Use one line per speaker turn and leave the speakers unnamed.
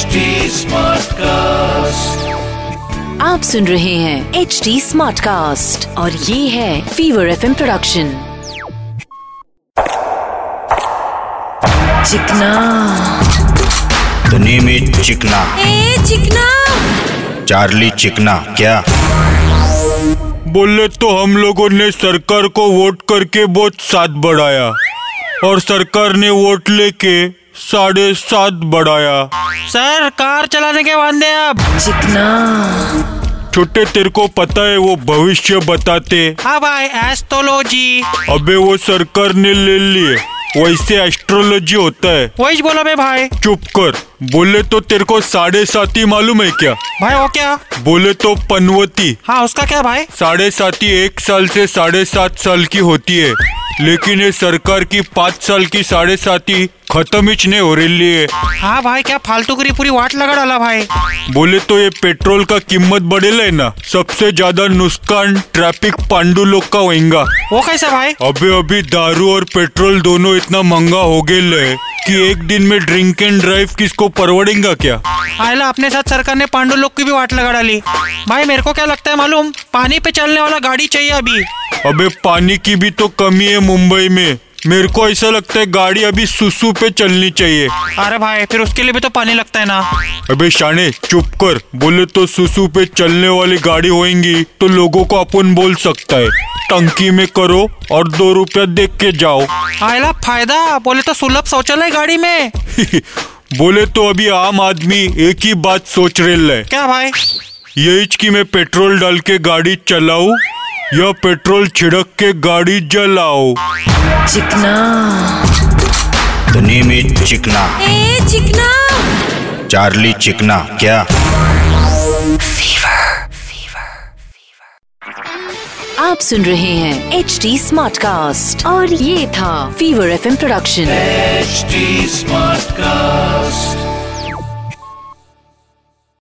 HD Smartcast.
आप सुन रहे हैं एच डी स्मार्ट कास्ट और ये है fever F production Chikna.
The name is Chikna.
A Chikna.
Charlie चिकना क्या?
बोले तो हम लोगों ने सरकार को वोट करके बहुत साथ बढ़ाया और सरकार ने वोट लेके साढ़े सात बढ़ाया।
सर कार चलाने के वादे अब।
चिकना
छोटे तेरे को पता है वो भविष्य बताते।
हाँ भाई एस्ट्रोलॉजी
अबे वो सरकार ने ले लिए। वैसे एस्ट्रोलॉजी होता है।
वही बोला बे भाई।
चुप कर। बोले तो तेरे को साढ़े सात ही मालूम है क्या?
भाई वो क्या?
बोले तो पनवती।
हाँ उसका क्या भाई?
साढ़े सात ही एक साल से साढ़े सात साल की होती है। लेकिन ये सरकार की पाँच साल की साढ़े सात ही खत्म ही नहीं हो रही है।
हाँ भाई क्या फालतू करी पूरी वाट लगा डाला भाई?
बोले तो ये पेट्रोल का कीमत बढ़ेला है ना। सबसे ज़्यादा नुकसान ट्रैफ़िक पांडु लोग का होएगा।
वो कैसे भाई?
अभी अभी दारू और पेट्रोल दोनों इतना महँगा हो गए कि एक दिन में ड्रिंक एंड ड्राइव किसको परवड़ेगा क्या?
आयला अपने साथ सरकार ने पांडु लोग की भी वाट लगा डाली। भाई मेरे को क्या लगता है मालूम? पानी पे चलने वाला गाड़ी चाहिए अभी।
अबे पानी की भी तो कमी है मुंबई में। मेरे को ऐसा लगता है गाड़ी अभी सुसु पे चलनी चाहिए।
अरे भाई फिर उसके लिए भी तो पानी लगता है ना।
अबे शाने चुप कर। बोले तो सुसु पे चलने वाली गाड़ी होएँगी तो लोगों को अपन बोल सकता है। टंकी में करो और दो रुपया देख के जाओ।
आयला फ़ायदा बोले तो सुलभ शौचालय गाड़ी में।
बोले तो अभी आम आदमी एक ही बात सोच रहे है।
क्या भाई?
यही कि मैं पेट्रोल डाल के गाड़ी चलाऊं? या पेट्रोल छिड़क के गाड़ी जलाओ।
चिकना।
The name is Chikna.
A चिकना।
चार्ली चिकना क्या?
आप सुन रहे हैं एच डी स्मार्ट कास्ट और ये था fever FM production
HD smart Smartcast.